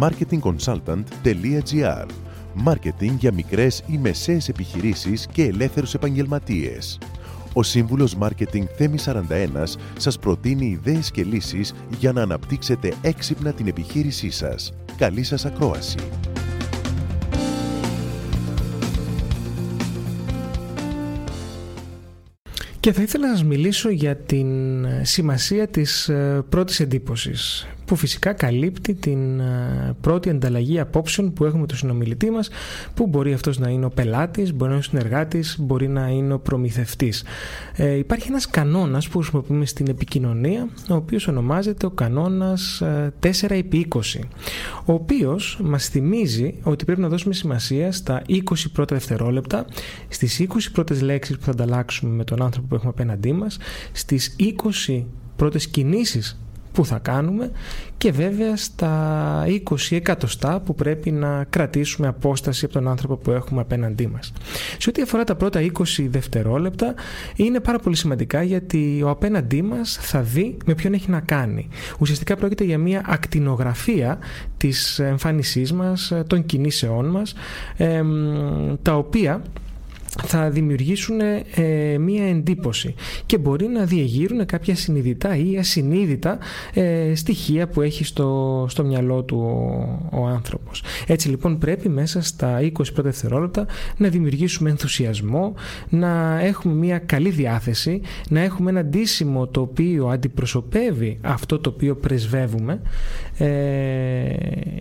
marketingconsultant.gr Μάρκετινγκ για μικρές ή μεσαίες επιχειρήσεις και ελεύθερους επαγγελματίες. Ο σύμβουλος Μάρκετινγκ Θέμη 41 σας προτείνει ιδέες και λύσεις για να αναπτύξετε έξυπνα την επιχείρησή σας. Καλή σας ακρόαση! Και θα ήθελα να σας μιλήσω για την σημασία της ε, πρώτης εντύπωσης που φυσικά καλύπτει την ε, πρώτη ανταλλαγή απόψεων που έχουμε το συνομιλητή μας που μπορεί αυτός να είναι ο πελάτης, μπορεί να είναι ο συνεργάτης, μπορεί να είναι ο προμηθευτής. Ε, υπάρχει ένας κανόνας που χρησιμοποιούμε στην επικοινωνία ο οποίος ονομάζεται ο κανόνας 4x20 ο οποίος μας θυμίζει ότι πρέπει να δώσουμε σημασία στα 20 πρώτα δευτερόλεπτα στις 20 πρώτες λέξεις που θα ανταλλάξουμε με τον άνθρωπο που έχουμε απέναντί μας στις 20 πρώτες κινήσεις που θα κάνουμε και βέβαια στα 20 εκατοστά που πρέπει να κρατήσουμε απόσταση από τον άνθρωπο που έχουμε απέναντί μας. Σε ό,τι αφορά τα πρώτα 20 δευτερόλεπτα είναι πάρα πολύ σημαντικά γιατί ο απέναντί μας θα δει με ποιον έχει να κάνει. Ουσιαστικά πρόκειται για μια ακτινογραφία της εμφάνισής μας, των κινήσεών μας, τα οποία θα δημιουργήσουν ε, μία εντύπωση και μπορεί να διεγείρουν κάποια συνειδητά ή ασυνείδητα ε, στοιχεία που έχει στο, στο μυαλό του ο, ο άνθρωπος. Έτσι λοιπόν πρέπει μέσα στα 20 πρώτα δευτερόλεπτα να δημιουργήσουμε ενθουσιασμό, να έχουμε μία καλή διάθεση, να έχουμε ένα ντύσιμο το οποίο αντιπροσωπεύει αυτό το οποίο πρεσβεύουμε ε,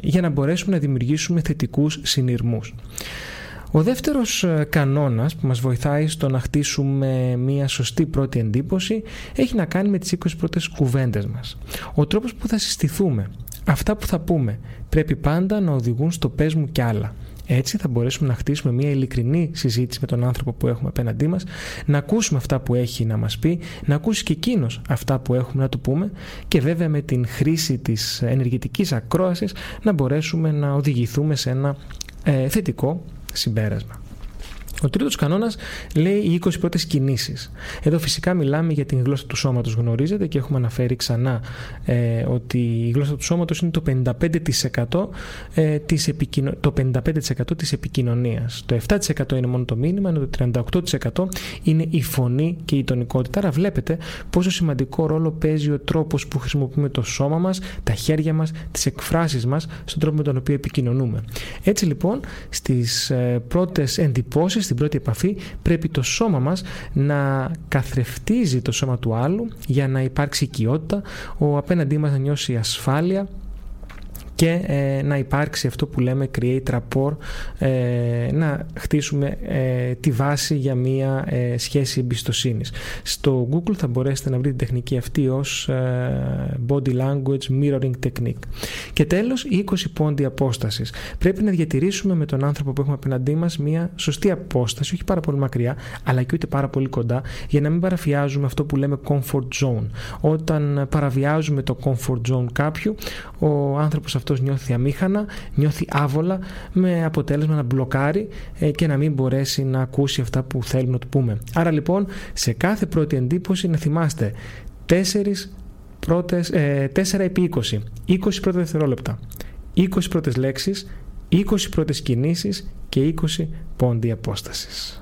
για να μπορέσουμε να δημιουργήσουμε θετικούς συνειρμούς. Ο δεύτερος ε, κανόνας που μας βοηθάει στο να χτίσουμε μια σωστή πρώτη εντύπωση έχει να κάνει με τις 20 πρώτες κουβέντες μας. Ο τρόπος που θα συστηθούμε, αυτά που θα πούμε, πρέπει πάντα να οδηγούν στο πες μου κι άλλα. Έτσι θα μπορέσουμε να χτίσουμε μια ειλικρινή συζήτηση με τον άνθρωπο που έχουμε απέναντί μας, να ακούσουμε αυτά που έχει να μας πει, να ακούσει και εκείνος αυτά που έχουμε να του πούμε και βέβαια με την χρήση της ενεργητικής ακρόασης να μπορέσουμε να οδηγηθούμε σε ένα ε, θετικό συμπέρασμα. Ο τρίτος κανόνας λέει οι 20 πρώτες κινήσεις. Εδώ φυσικά μιλάμε για την γλώσσα του σώματος, γνωρίζετε και έχουμε αναφέρει ξανά ε, ότι η γλώσσα του σώματος είναι το 55%, ε, της επικοινω... το 55% της επικοινωνίας. Το 7% είναι μόνο το μήνυμα, ενώ το 38% είναι η φωνή και η τονικότητα. Άρα βλέπετε πόσο σημαντικό ρόλο παίζει ο τρόπος που χρησιμοποιούμε το σώμα μας, τα χέρια μας, τις εκφράσεις μας, στον τρόπο με τον οποίο επικοινωνούμε. Έτσι λοιπόν στις ε, πρώτες εντυπώσεις, στην πρώτη επαφή πρέπει το σώμα μας να καθρεφτίζει το σώμα του άλλου για να υπάρξει οικειότητα, ο απέναντί μας να νιώσει ασφάλεια και ε, να υπάρξει αυτό που λέμε create rapport, ε, να χτίσουμε ε, τη βάση για μια σχέση εμπιστοσύνης. Στο Google θα μπορέσετε να βρείτε την τεχνική αυτή ως body language mirroring technique. Και τέλος, 20 πόντι απόστασης. Πρέπει να διατηρήσουμε με τον άνθρωπο που έχουμε απέναντί μας μια σωστή απόσταση, όχι πάρα πολύ μακριά, αλλά και ούτε πάρα πολύ κοντά, για να μην παραφιάζουμε αυτό που λέμε comfort zone. Όταν παραβιάζουμε το comfort zone κάποιου, ο άνθρωπος αυτός νιώθει αμήχανα, νιώθει άβολα με αποτέλεσμα να μπλοκάρει ε, και να μην μπορέσει να ακούσει αυτά που θέλουμε να του πούμε. Άρα λοιπόν σε κάθε πρώτη εντύπωση να θυμάστε 4 πρώτες, ε, 4 επί 20, 20 πρώτα δευτερόλεπτα, 20 πρώτες λέξεις, 20 πρώτες κινήσεις και 20 πόντι απόστασης.